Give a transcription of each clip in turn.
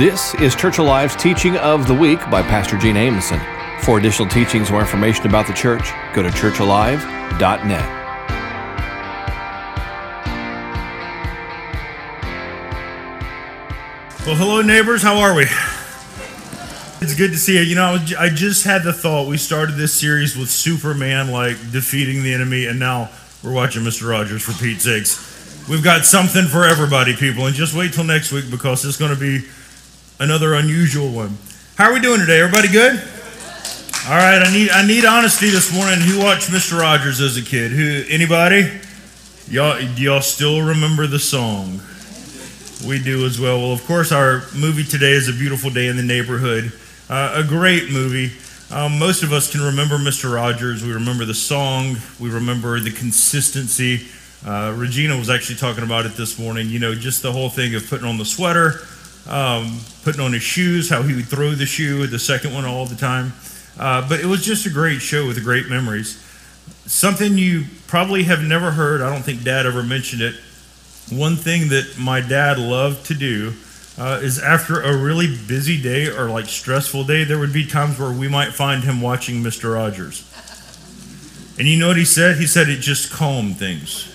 This is Church Alive's Teaching of the Week by Pastor Gene Amison. For additional teachings or information about the church, go to churchalive.net. Well, hello, neighbors. How are we? It's good to see you. You know, I just had the thought we started this series with Superman, like defeating the enemy, and now we're watching Mr. Rogers for Pete's sakes. We've got something for everybody, people, and just wait till next week because it's going to be another unusual one. How are we doing today? Everybody good? All right. I need I need honesty this morning. Who watched Mr. Rogers as a kid? Who? Anybody? Y'all, do y'all still remember the song? We do as well. Well, of course, our movie today is A Beautiful Day in the Neighborhood. Uh, a great movie. Um, most of us can remember Mr. Rogers. We remember the song. We remember the consistency. Uh, Regina was actually talking about it this morning. You know, just the whole thing of putting on the sweater, um, putting on his shoes, how he would throw the shoe, the second one all the time. Uh, but it was just a great show with great memories. Something you probably have never heard. I don't think Dad ever mentioned it one thing that my dad loved to do uh, is after a really busy day or like stressful day, there would be times where we might find him watching Mr. Rogers. And you know what he said? He said it just calmed things.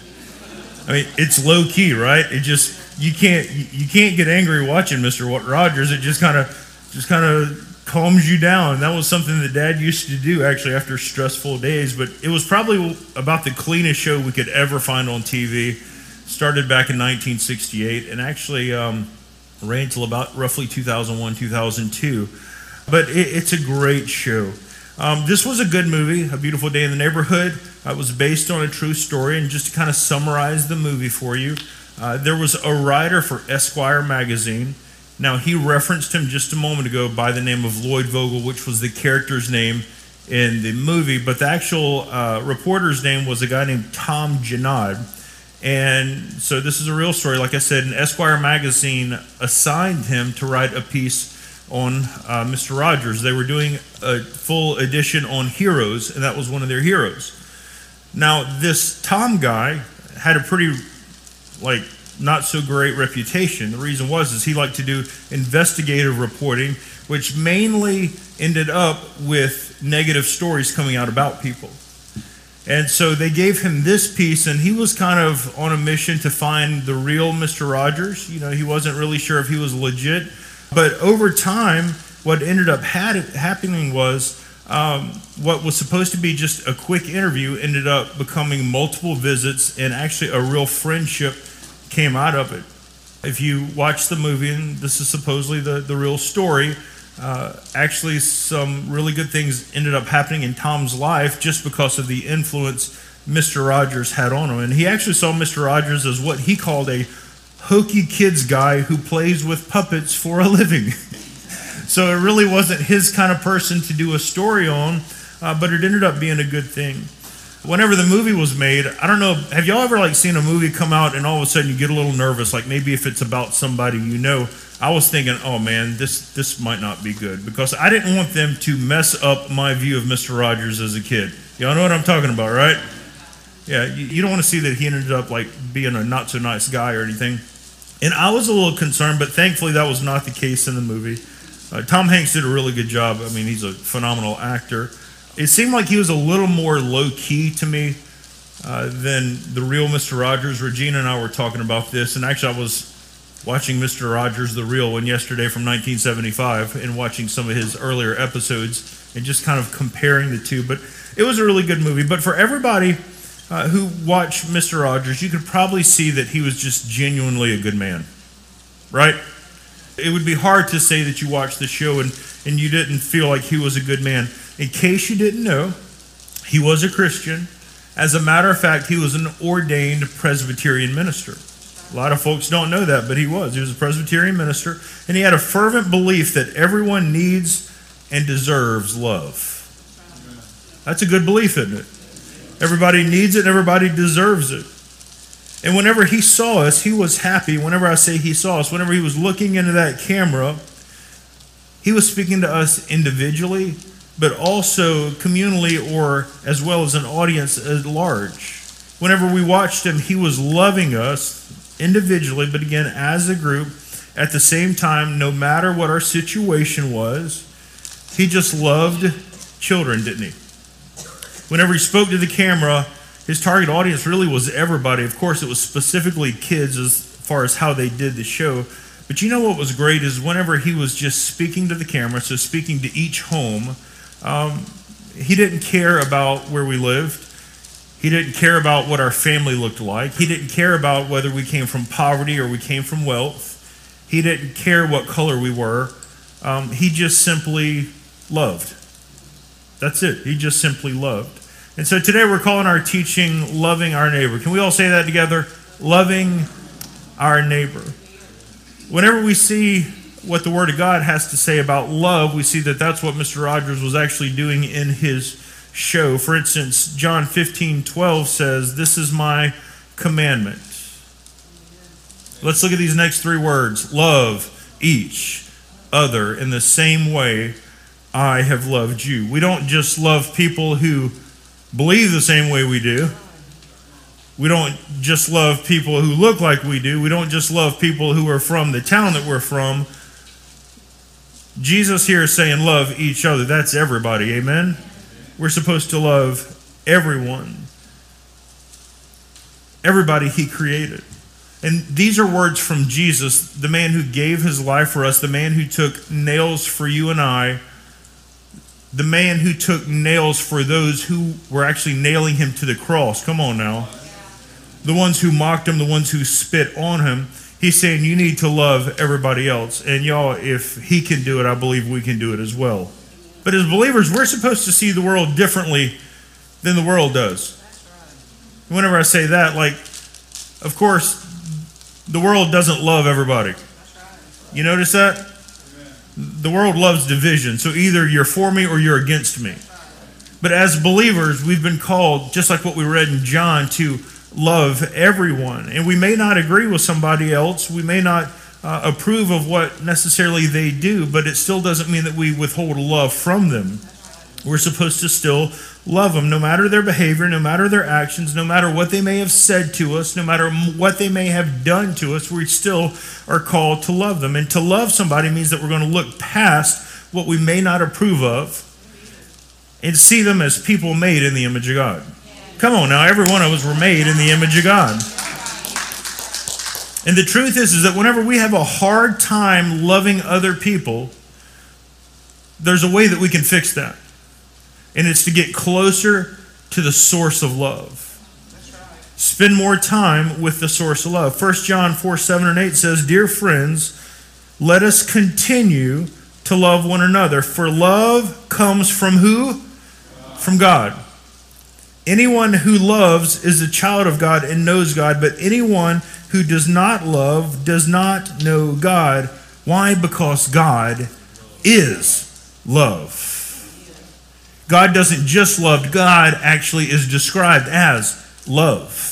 I mean, it's low key, right? It just you can't you can't get angry watching Mr. Rogers. It just kind of just kind of calms you down. That was something that Dad used to do actually after stressful days. But it was probably about the cleanest show we could ever find on TV started back in 1968 and actually um, ran until about roughly 2001, 2002. But it, it's a great show. Um, this was a good movie, A Beautiful Day in the Neighborhood. It was based on a true story, and just to kind of summarize the movie for you, uh, there was a writer for Esquire magazine. Now, he referenced him just a moment ago by the name of Lloyd Vogel, which was the character's name in the movie, but the actual uh, reporter's name was a guy named Tom Junod. And so this is a real story. Like I said, an Esquire magazine assigned him to write a piece on uh, Mr. Rogers. They were doing a full edition on heroes, and that was one of their heroes. Now, this Tom guy had a pretty, like, not so great reputation. The reason was is he liked to do investigative reporting, which mainly ended up with negative stories coming out about people. And so they gave him this piece, and he was kind of on a mission to find the real Mr. Rogers. You know, he wasn't really sure if he was legit. But over time, what ended up had, happening was um, what was supposed to be just a quick interview ended up becoming multiple visits, and actually a real friendship came out of it. If you watch the movie, and this is supposedly the, the real story, uh, actually, some really good things ended up happening in Tom's life just because of the influence Mr. Rogers had on him. And he actually saw Mr. Rogers as what he called a hokey kids guy who plays with puppets for a living. so it really wasn't his kind of person to do a story on, uh, but it ended up being a good thing. Whenever the movie was made, I don't know, have y'all ever like seen a movie come out and all of a sudden you get a little nervous, like maybe if it's about somebody you know, I was thinking, oh man, this this might not be good because I didn't want them to mess up my view of Mr. Rogers as a kid. Y'all know what I'm talking about, right? Yeah, you, you don't want to see that he ended up like being a not so nice guy or anything. And I was a little concerned, but thankfully that was not the case in the movie. Uh, Tom Hanks did a really good job. I mean, he's a phenomenal actor. It seemed like he was a little more low key to me uh, than the real Mr. Rogers. Regina and I were talking about this, and actually, I was watching Mr. Rogers, the real one, yesterday from 1975, and watching some of his earlier episodes, and just kind of comparing the two. But it was a really good movie. But for everybody uh, who watched Mr. Rogers, you could probably see that he was just genuinely a good man, right? It would be hard to say that you watched the show and, and you didn't feel like he was a good man. In case you didn't know, he was a Christian. As a matter of fact, he was an ordained Presbyterian minister. A lot of folks don't know that, but he was. He was a Presbyterian minister, and he had a fervent belief that everyone needs and deserves love. That's a good belief, isn't it? Everybody needs it and everybody deserves it. And whenever he saw us, he was happy. Whenever I say he saw us, whenever he was looking into that camera, he was speaking to us individually, but also communally or as well as an audience at large. Whenever we watched him, he was loving us individually, but again, as a group. at the same time, no matter what our situation was, he just loved children, didn't he? Whenever he spoke to the camera, his target audience really was everybody. Of course, it was specifically kids as far as how they did the show. But you know what was great is whenever he was just speaking to the camera, so speaking to each home, um, he didn't care about where we lived. He didn't care about what our family looked like. He didn't care about whether we came from poverty or we came from wealth. He didn't care what color we were. Um, he just simply loved. That's it. He just simply loved. And so today we're calling our teaching Loving Our Neighbor. Can we all say that together? Loving our neighbor. Whenever we see what the Word of God has to say about love, we see that that's what Mr. Rogers was actually doing in his show. For instance, John 15 12 says, This is my commandment. Let's look at these next three words love each other in the same way I have loved you. We don't just love people who believe the same way we do. We don't just love people who look like we do. We don't just love people who are from the town that we're from. Jesus here is saying, love each other. That's everybody. Amen? We're supposed to love everyone, everybody He created. And these are words from Jesus, the man who gave his life for us, the man who took nails for you and I the man who took nails for those who were actually nailing him to the cross. Come on now. The ones who mocked him, the ones who spit on him. He's saying you need to love everybody else. And y'all, if he can do it, I believe we can do it as well. But as believers, we're supposed to see the world differently than the world does. Whenever I say that, like, of course, the world doesn't love everybody. You notice that? The world loves division. So either you're for me or you're against me. But as believers, we've been called, just like what we read in John, to love everyone. And we may not agree with somebody else. We may not uh, approve of what necessarily they do, but it still doesn't mean that we withhold love from them. We're supposed to still love them, no matter their behavior, no matter their actions, no matter what they may have said to us, no matter what they may have done to us, we still are called to love them. And to love somebody means that we're going to look past what we may not approve of and see them as people made in the image of God. Come on now, every one of us were made in the image of God. And the truth is, is that whenever we have a hard time loving other people, there's a way that we can fix that and it's to get closer to the source of love. Spend more time with the source of love. 1 John 4 7 and 8 says, Dear friends, let us continue to love one another, for love comes from who? From God. Anyone who loves is a child of God and knows God, but anyone who does not love does not know God. Why? Because God is love. God doesn't just love, God actually is described as love.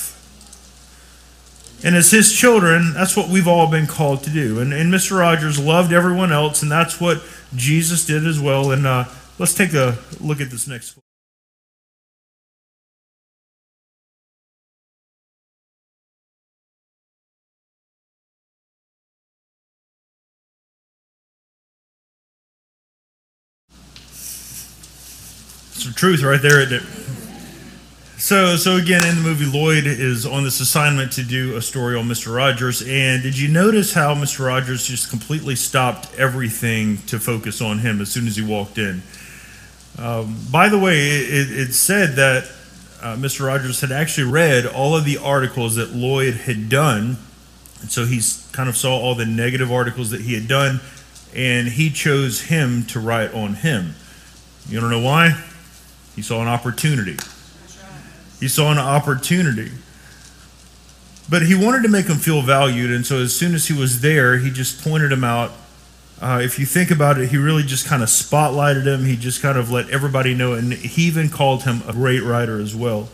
And as his children, that's what we've all been called to do. And, and Mr. Rogers loved everyone else, and that's what Jesus did as well. And uh, let's take a look at this next. Some truth right there? So, so again, in the movie, Lloyd is on this assignment to do a story on Mr. Rogers. And did you notice how Mr. Rogers just completely stopped everything to focus on him as soon as he walked in? Um, by the way, it, it said that uh, Mr. Rogers had actually read all of the articles that Lloyd had done. And so he kind of saw all the negative articles that he had done, and he chose him to write on him. You don't know why? He saw an opportunity. He saw an opportunity. But he wanted to make him feel valued, and so as soon as he was there, he just pointed him out. Uh, if you think about it, he really just kind of spotlighted him. He just kind of let everybody know, and he even called him a great writer as well.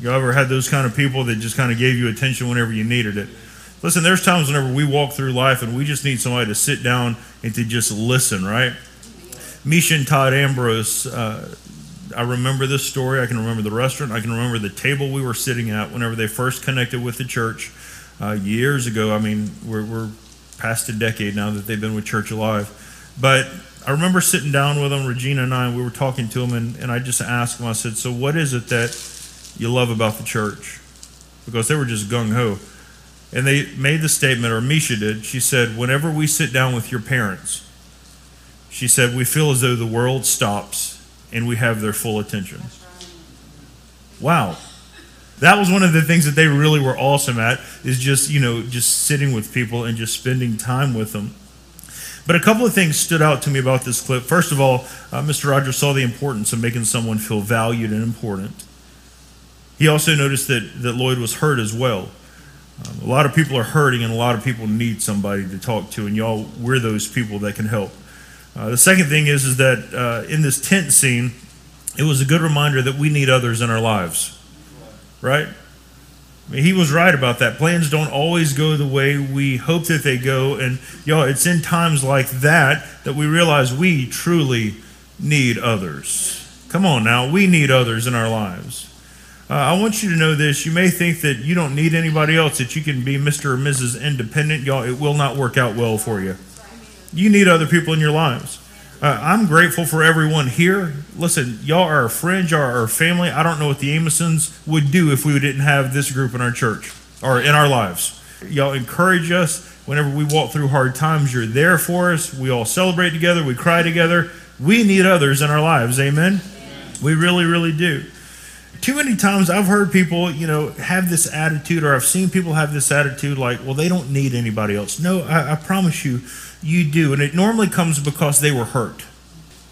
You ever had those kind of people that just kind of gave you attention whenever you needed it? Listen, there's times whenever we walk through life and we just need somebody to sit down and to just listen, right? Misha and Todd Ambrose, uh, I remember this story. I can remember the restaurant. I can remember the table we were sitting at whenever they first connected with the church uh, years ago. I mean, we're, we're past a decade now that they've been with Church Alive. But I remember sitting down with them, Regina and I, we were talking to them, and, and I just asked them, I said, So, what is it that you love about the church? Because they were just gung ho. And they made the statement, or Misha did. She said, Whenever we sit down with your parents, she said, we feel as though the world stops and we have their full attention. Wow. That was one of the things that they really were awesome at is just, you know, just sitting with people and just spending time with them. But a couple of things stood out to me about this clip. First of all, uh, Mr. Rogers saw the importance of making someone feel valued and important. He also noticed that, that Lloyd was hurt as well. Um, a lot of people are hurting, and a lot of people need somebody to talk to, and y'all, we're those people that can help. Uh, the second thing is, is that uh, in this tent scene, it was a good reminder that we need others in our lives, right? I mean, he was right about that. Plans don't always go the way we hope that they go. And, y'all, it's in times like that that we realize we truly need others. Come on now, we need others in our lives. Uh, I want you to know this. You may think that you don't need anybody else, that you can be Mr. or Mrs. Independent. Y'all, it will not work out well for you. You need other people in your lives. Uh, I'm grateful for everyone here. Listen, y'all are our friends, y'all are our family. I don't know what the Amosons would do if we didn't have this group in our church or in our lives. Y'all encourage us whenever we walk through hard times. You're there for us. We all celebrate together, we cry together. We need others in our lives. Amen? We really, really do. Too many times I've heard people, you know, have this attitude, or I've seen people have this attitude like, well, they don't need anybody else. No, I, I promise you, you do. And it normally comes because they were hurt.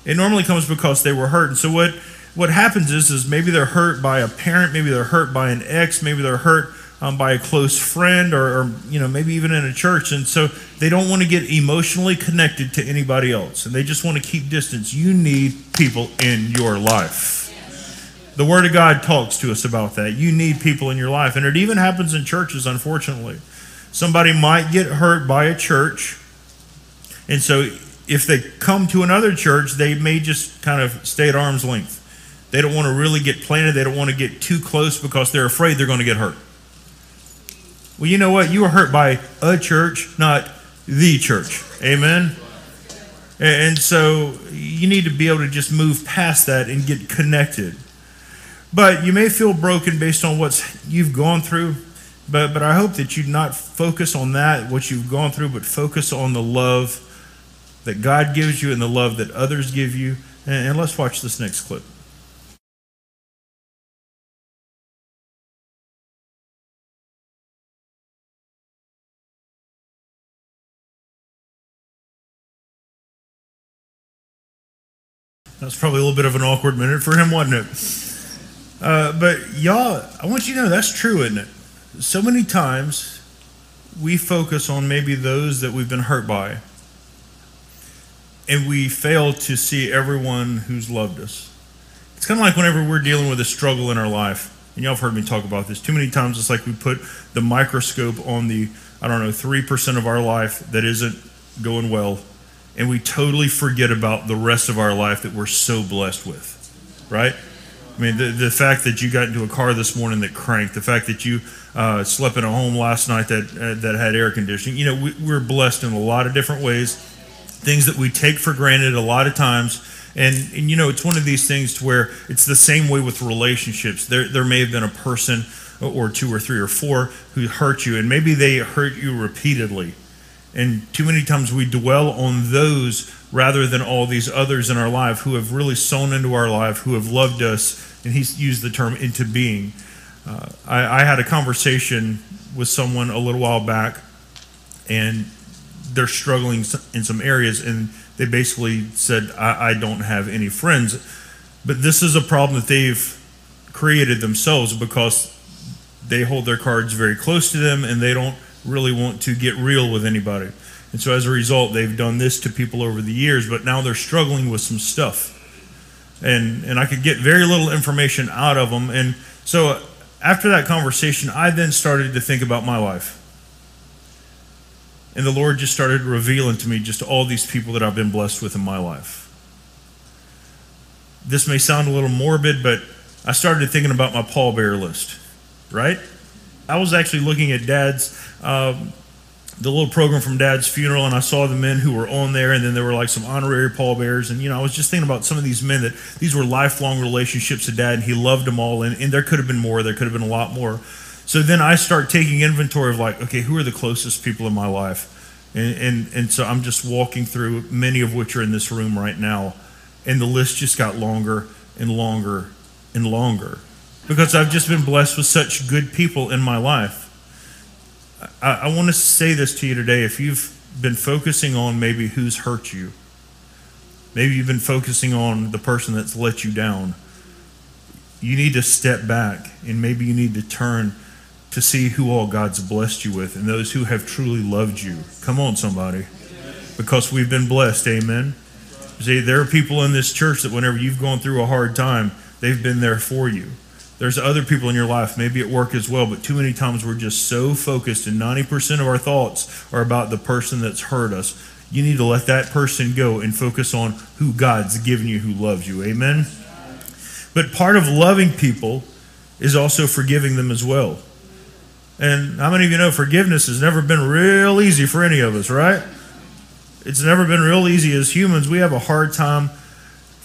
It normally comes because they were hurt. And so what what happens is is maybe they're hurt by a parent, maybe they're hurt by an ex, maybe they're hurt um, by a close friend, or, or you know maybe even in a church, and so they don't want to get emotionally connected to anybody else, and they just want to keep distance. You need people in your life. The Word of God talks to us about that. You need people in your life, and it even happens in churches. Unfortunately, somebody might get hurt by a church and so if they come to another church, they may just kind of stay at arm's length. They don't want to really get planted. They don't want to get too close because they're afraid they're going to get hurt. Well, you know what? You were hurt by a church, not the church. Amen? And so you need to be able to just move past that and get connected. But you may feel broken based on what you've gone through. But, but I hope that you not focus on that, what you've gone through, but focus on the love that God gives you and the love that others give you. And, and let's watch this next clip. That's probably a little bit of an awkward minute for him, wasn't it? Uh, but y'all, I want you to know that's true, isn't it? So many times we focus on maybe those that we've been hurt by and we fail to see everyone who's loved us. It's kind of like whenever we're dealing with a struggle in our life, and y'all have heard me talk about this too many times. It's like we put the microscope on the, I don't know, 3% of our life that isn't going well, and we totally forget about the rest of our life that we're so blessed with, right? I mean, the, the fact that you got into a car this morning that cranked, the fact that you uh, slept in a home last night that uh, that had air conditioning, you know, we, we're blessed in a lot of different ways things that we take for granted a lot of times. And, and you know, it's one of these things to where it's the same way with relationships. There, there may have been a person or two or three or four who hurt you, and maybe they hurt you repeatedly. And too many times we dwell on those rather than all these others in our life who have really sown into our life, who have loved us, and he's used the term into being. Uh, I, I had a conversation with someone a little while back, and they're struggling in some areas, and they basically said, I, I don't have any friends. But this is a problem that they've created themselves because they hold their cards very close to them and they don't really want to get real with anybody. And so as a result, they've done this to people over the years, but now they're struggling with some stuff. And and I could get very little information out of them. And so uh, after that conversation, I then started to think about my life. And the Lord just started revealing to me just all these people that I've been blessed with in my life. This may sound a little morbid, but I started thinking about my pallbearer list, right? I was actually looking at Dad's um, the little program from Dad's funeral, and I saw the men who were on there, and then there were like some honorary pallbearers, and you know, I was just thinking about some of these men that these were lifelong relationships to Dad, and he loved them all, and, and there could have been more, there could have been a lot more. So then I start taking inventory of like, okay, who are the closest people in my life? And, and, and so I'm just walking through many of which are in this room right now. And the list just got longer and longer and longer because I've just been blessed with such good people in my life. I, I want to say this to you today. If you've been focusing on maybe who's hurt you, maybe you've been focusing on the person that's let you down, you need to step back and maybe you need to turn to see who all God's blessed you with and those who have truly loved you. Come on, somebody. Because we've been blessed. Amen. See, there are people in this church that whenever you've gone through a hard time, they've been there for you. There's other people in your life, maybe at work as well, but too many times we're just so focused, and 90% of our thoughts are about the person that's hurt us. You need to let that person go and focus on who God's given you, who loves you. Amen? But part of loving people is also forgiving them as well. And how many of you know forgiveness has never been real easy for any of us, right? It's never been real easy as humans. We have a hard time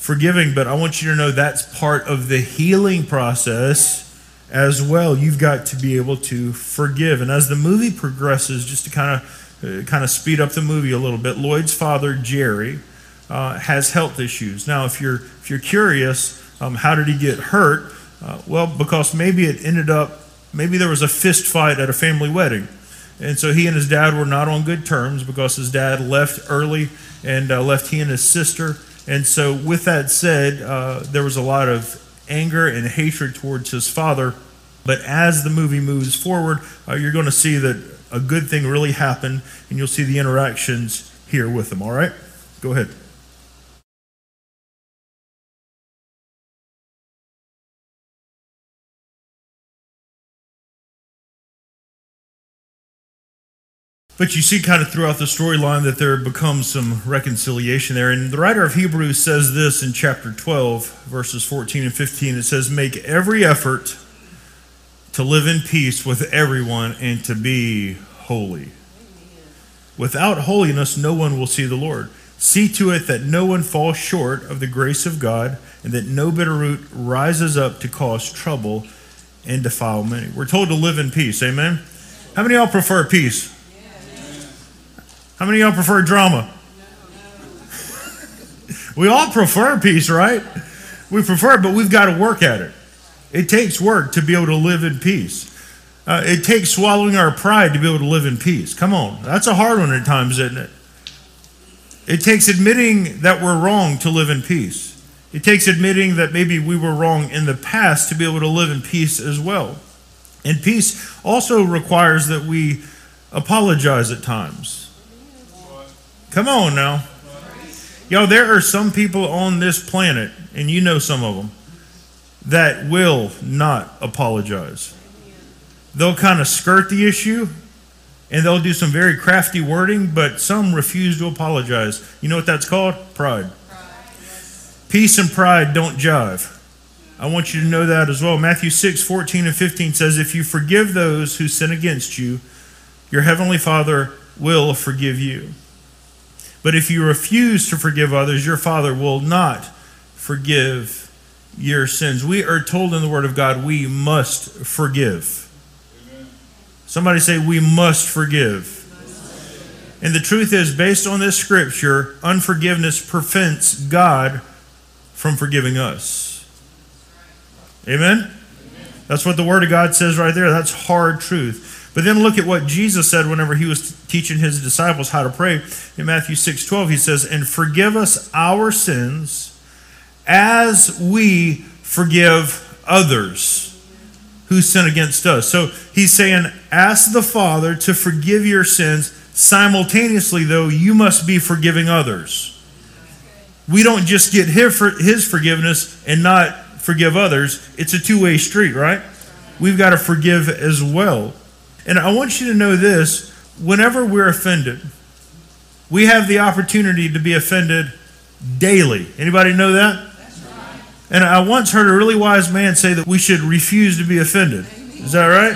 forgiving, but I want you to know that's part of the healing process as well. You've got to be able to forgive. And as the movie progresses, just to kind of uh, kind of speed up the movie a little bit, Lloyd's father Jerry uh, has health issues. Now, if you're if you're curious, um, how did he get hurt? Uh, well, because maybe it ended up maybe there was a fist fight at a family wedding. And so he and his dad were not on good terms because his dad left early and uh, left he and his sister. And so, with that said, uh, there was a lot of anger and hatred towards his father. But as the movie moves forward, uh, you're going to see that a good thing really happened, and you'll see the interactions here with him. All right? Go ahead. But you see, kind of throughout the storyline, that there becomes some reconciliation there. And the writer of Hebrews says this in chapter 12, verses 14 and 15. It says, Make every effort to live in peace with everyone and to be holy. Without holiness, no one will see the Lord. See to it that no one falls short of the grace of God, and that no bitter root rises up to cause trouble and defile many. We're told to live in peace. Amen? How many of y'all prefer peace? How many of y'all prefer drama? we all prefer peace, right? We prefer it, but we've got to work at it. It takes work to be able to live in peace. Uh, it takes swallowing our pride to be able to live in peace. Come on. That's a hard one at times, isn't it? It takes admitting that we're wrong to live in peace. It takes admitting that maybe we were wrong in the past to be able to live in peace as well. And peace also requires that we apologize at times. Come on now. Yo, there are some people on this planet, and you know some of them, that will not apologize. They'll kind of skirt the issue and they'll do some very crafty wording, but some refuse to apologize. You know what that's called? Pride. Peace and pride don't jive. I want you to know that as well. Matthew 6, 14 and 15 says, If you forgive those who sin against you, your heavenly Father will forgive you. But if you refuse to forgive others, your Father will not forgive your sins. We are told in the Word of God we must forgive. Amen. Somebody say, We must forgive. And the truth is, based on this scripture, unforgiveness prevents God from forgiving us. Amen? Amen? That's what the Word of God says right there. That's hard truth. But then look at what Jesus said whenever he was teaching his disciples how to pray. In Matthew 6 12, he says, And forgive us our sins as we forgive others who sin against us. So he's saying, Ask the Father to forgive your sins. Simultaneously, though, you must be forgiving others. We don't just get his forgiveness and not forgive others. It's a two way street, right? We've got to forgive as well. And I want you to know this whenever we're offended, we have the opportunity to be offended daily. Anybody know that? And I once heard a really wise man say that we should refuse to be offended. Is that right?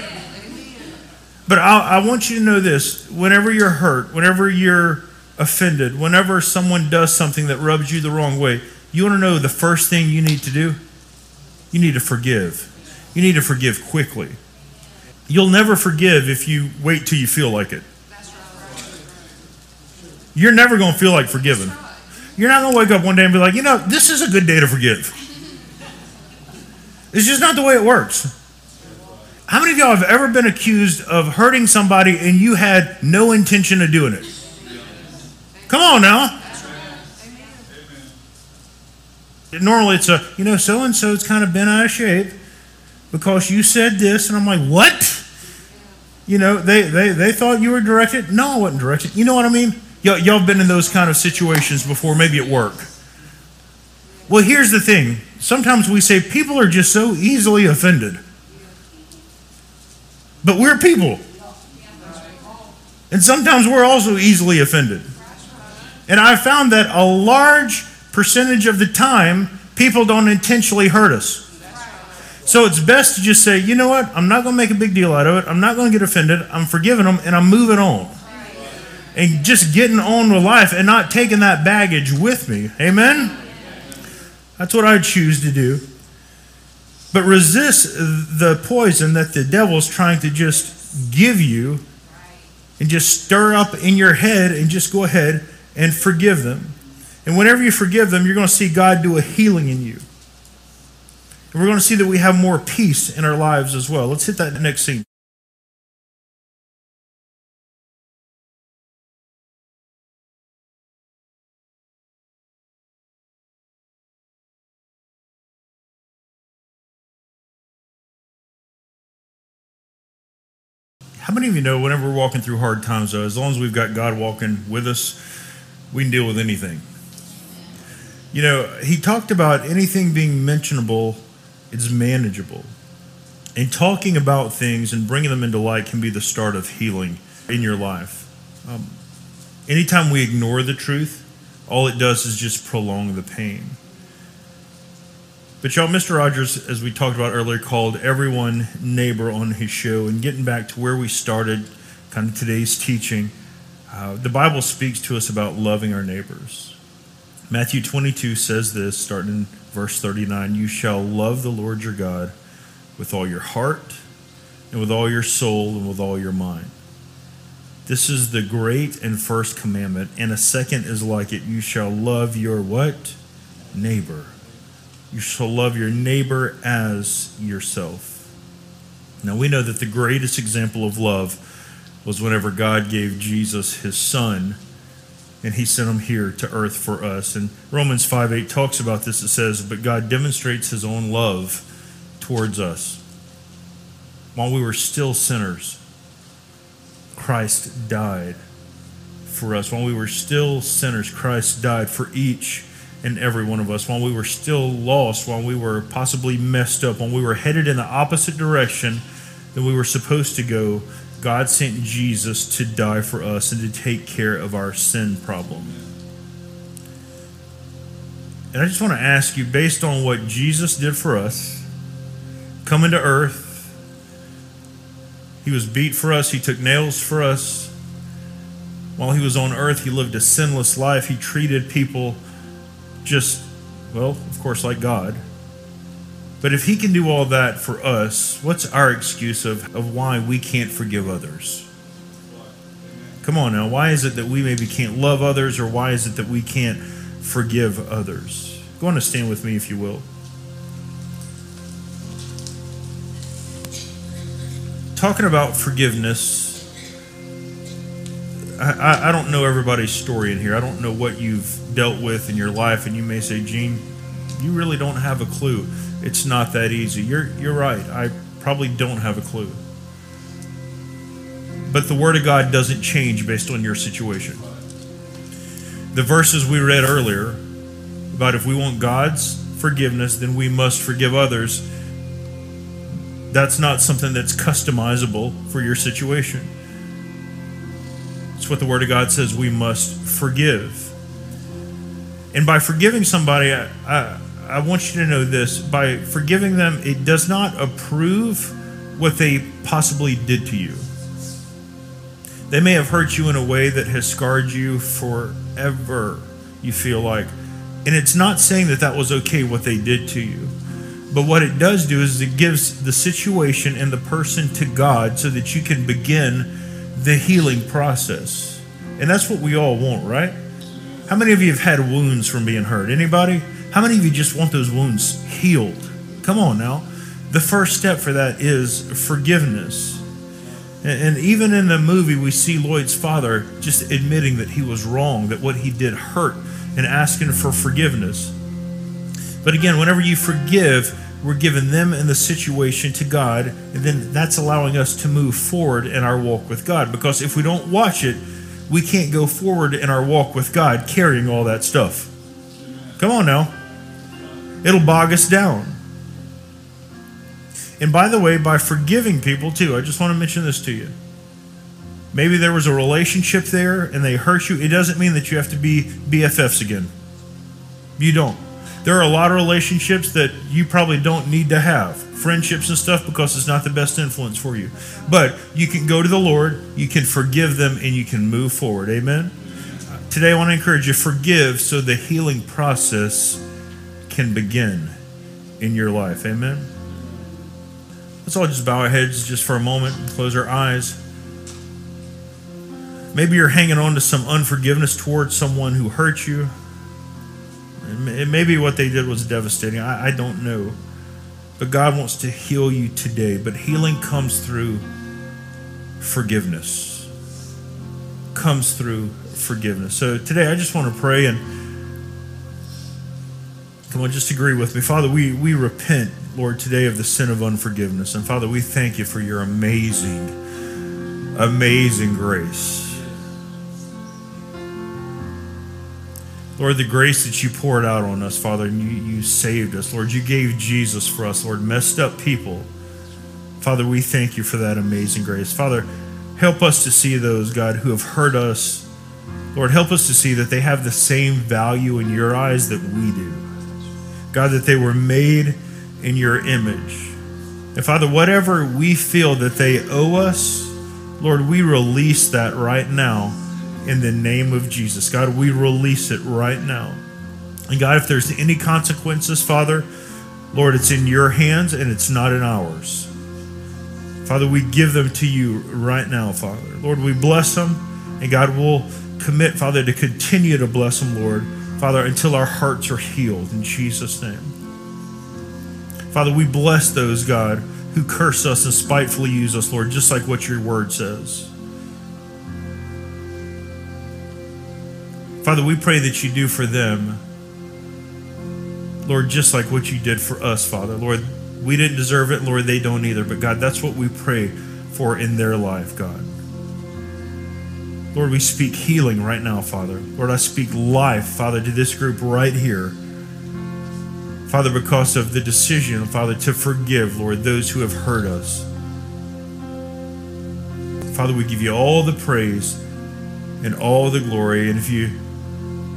But I, I want you to know this whenever you're hurt, whenever you're offended, whenever someone does something that rubs you the wrong way, you want to know the first thing you need to do? You need to forgive. You need to forgive quickly. You'll never forgive if you wait till you feel like it. You're never going to feel like forgiving. You're not going to wake up one day and be like, you know, this is a good day to forgive. It's just not the way it works. How many of y'all have ever been accused of hurting somebody and you had no intention of doing it? Come on now. Normally it's a, you know, so and so's kind of been out of shape because you said this, and I'm like, what? You know, they, they, they thought you were directed. No, I wasn't directed. You know what I mean? Y'all, y'all been in those kind of situations before, maybe at work. Well, here's the thing. Sometimes we say people are just so easily offended. But we're people. And sometimes we're also easily offended. And I found that a large percentage of the time, people don't intentionally hurt us. So it's best to just say, you know what? I'm not going to make a big deal out of it. I'm not going to get offended. I'm forgiving them and I'm moving on. And just getting on with life and not taking that baggage with me. Amen? That's what I choose to do. But resist the poison that the devil's trying to just give you and just stir up in your head and just go ahead and forgive them. And whenever you forgive them, you're going to see God do a healing in you. And we're going to see that we have more peace in our lives as well. Let's hit that next scene. How many of you know whenever we're walking through hard times, though, as long as we've got God walking with us, we can deal with anything? You know, he talked about anything being mentionable is manageable. And talking about things and bringing them into light can be the start of healing in your life. Um, anytime we ignore the truth, all it does is just prolong the pain. But y'all, Mr. Rogers, as we talked about earlier, called everyone neighbor on his show. And getting back to where we started, kind of today's teaching, uh, the Bible speaks to us about loving our neighbors. Matthew 22 says this, starting in verse 39 You shall love the Lord your God with all your heart, and with all your soul, and with all your mind. This is the great and first commandment, and a second is like it. You shall love your what? Neighbor. You shall love your neighbor as yourself. Now we know that the greatest example of love was whenever God gave Jesus his son and he sent him here to earth for us. And Romans 5 8 talks about this. It says, But God demonstrates his own love towards us. While we were still sinners, Christ died for us. While we were still sinners, Christ died for each and every one of us. While we were still lost, while we were possibly messed up, when we were headed in the opposite direction than we were supposed to go, God sent Jesus to die for us and to take care of our sin problem. And I just want to ask you, based on what Jesus did for us, coming to earth, he was beat for us, he took nails for us. While he was on earth, he lived a sinless life. He treated people just, well, of course, like God. But if he can do all that for us, what's our excuse of, of why we can't forgive others? Come on now. Why is it that we maybe can't love others, or why is it that we can't forgive others? Go on to stand with me, if you will. Talking about forgiveness, I, I, I don't know everybody's story in here. I don't know what you've dealt with in your life, and you may say, Gene, you really don't have a clue it's not that easy. You're you're right. I probably don't have a clue. But the word of God doesn't change based on your situation. The verses we read earlier about if we want God's forgiveness, then we must forgive others. That's not something that's customizable for your situation. It's what the Word of God says we must forgive. And by forgiving somebody, I, I, I want you to know this by forgiving them, it does not approve what they possibly did to you. They may have hurt you in a way that has scarred you forever, you feel like. And it's not saying that that was okay what they did to you. But what it does do is it gives the situation and the person to God so that you can begin the healing process. And that's what we all want, right? How many of you have had wounds from being hurt? Anybody? How many of you just want those wounds healed? Come on now. The first step for that is forgiveness. And even in the movie, we see Lloyd's father just admitting that he was wrong, that what he did hurt, and asking for forgiveness. But again, whenever you forgive, we're giving them and the situation to God, and then that's allowing us to move forward in our walk with God. Because if we don't watch it, we can't go forward in our walk with God carrying all that stuff. Come on now. It'll bog us down. And by the way, by forgiving people too, I just want to mention this to you. Maybe there was a relationship there and they hurt you. It doesn't mean that you have to be BFFs again. You don't. There are a lot of relationships that you probably don't need to have, friendships and stuff, because it's not the best influence for you. But you can go to the Lord, you can forgive them, and you can move forward. Amen? Today, I want to encourage you forgive so the healing process can begin in your life. Amen? Let's all just bow our heads just for a moment and close our eyes. Maybe you're hanging on to some unforgiveness towards someone who hurt you. Maybe what they did was devastating. I, I don't know. But God wants to heal you today. But healing comes through forgiveness. Comes through forgiveness. So today I just want to pray and come on, just agree with me. Father, we, we repent, Lord, today of the sin of unforgiveness. And Father, we thank you for your amazing, amazing grace. Lord, the grace that you poured out on us, Father, and you, you saved us. Lord, you gave Jesus for us, Lord, messed up people. Father, we thank you for that amazing grace. Father, help us to see those, God, who have hurt us. Lord, help us to see that they have the same value in your eyes that we do. God, that they were made in your image. And Father, whatever we feel that they owe us, Lord, we release that right now in the name of Jesus. God, we release it right now. And God, if there's any consequences, Father, Lord, it's in your hands and it's not in ours. Father, we give them to you right now, Father. Lord, we bless them, and God will commit, Father, to continue to bless them, Lord, Father, until our hearts are healed in Jesus' name. Father, we bless those, God, who curse us and spitefully use us, Lord, just like what your word says. Father, we pray that you do for them, Lord, just like what you did for us, Father. Lord, we didn't deserve it, Lord, they don't either. But God, that's what we pray for in their life, God. Lord, we speak healing right now, Father. Lord, I speak life, Father, to this group right here. Father, because of the decision, Father, to forgive, Lord, those who have hurt us. Father, we give you all the praise and all the glory. And if you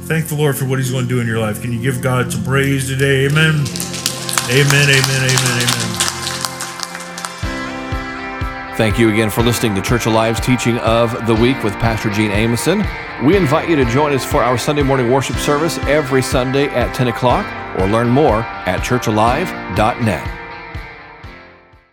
Thank the Lord for what He's going to do in your life. Can you give God some praise today? Amen. Amen, amen, amen, amen. Thank you again for listening to Church Alive's teaching of the week with Pastor Gene Amoson. We invite you to join us for our Sunday morning worship service every Sunday at 10 o'clock or learn more at churchalive.net.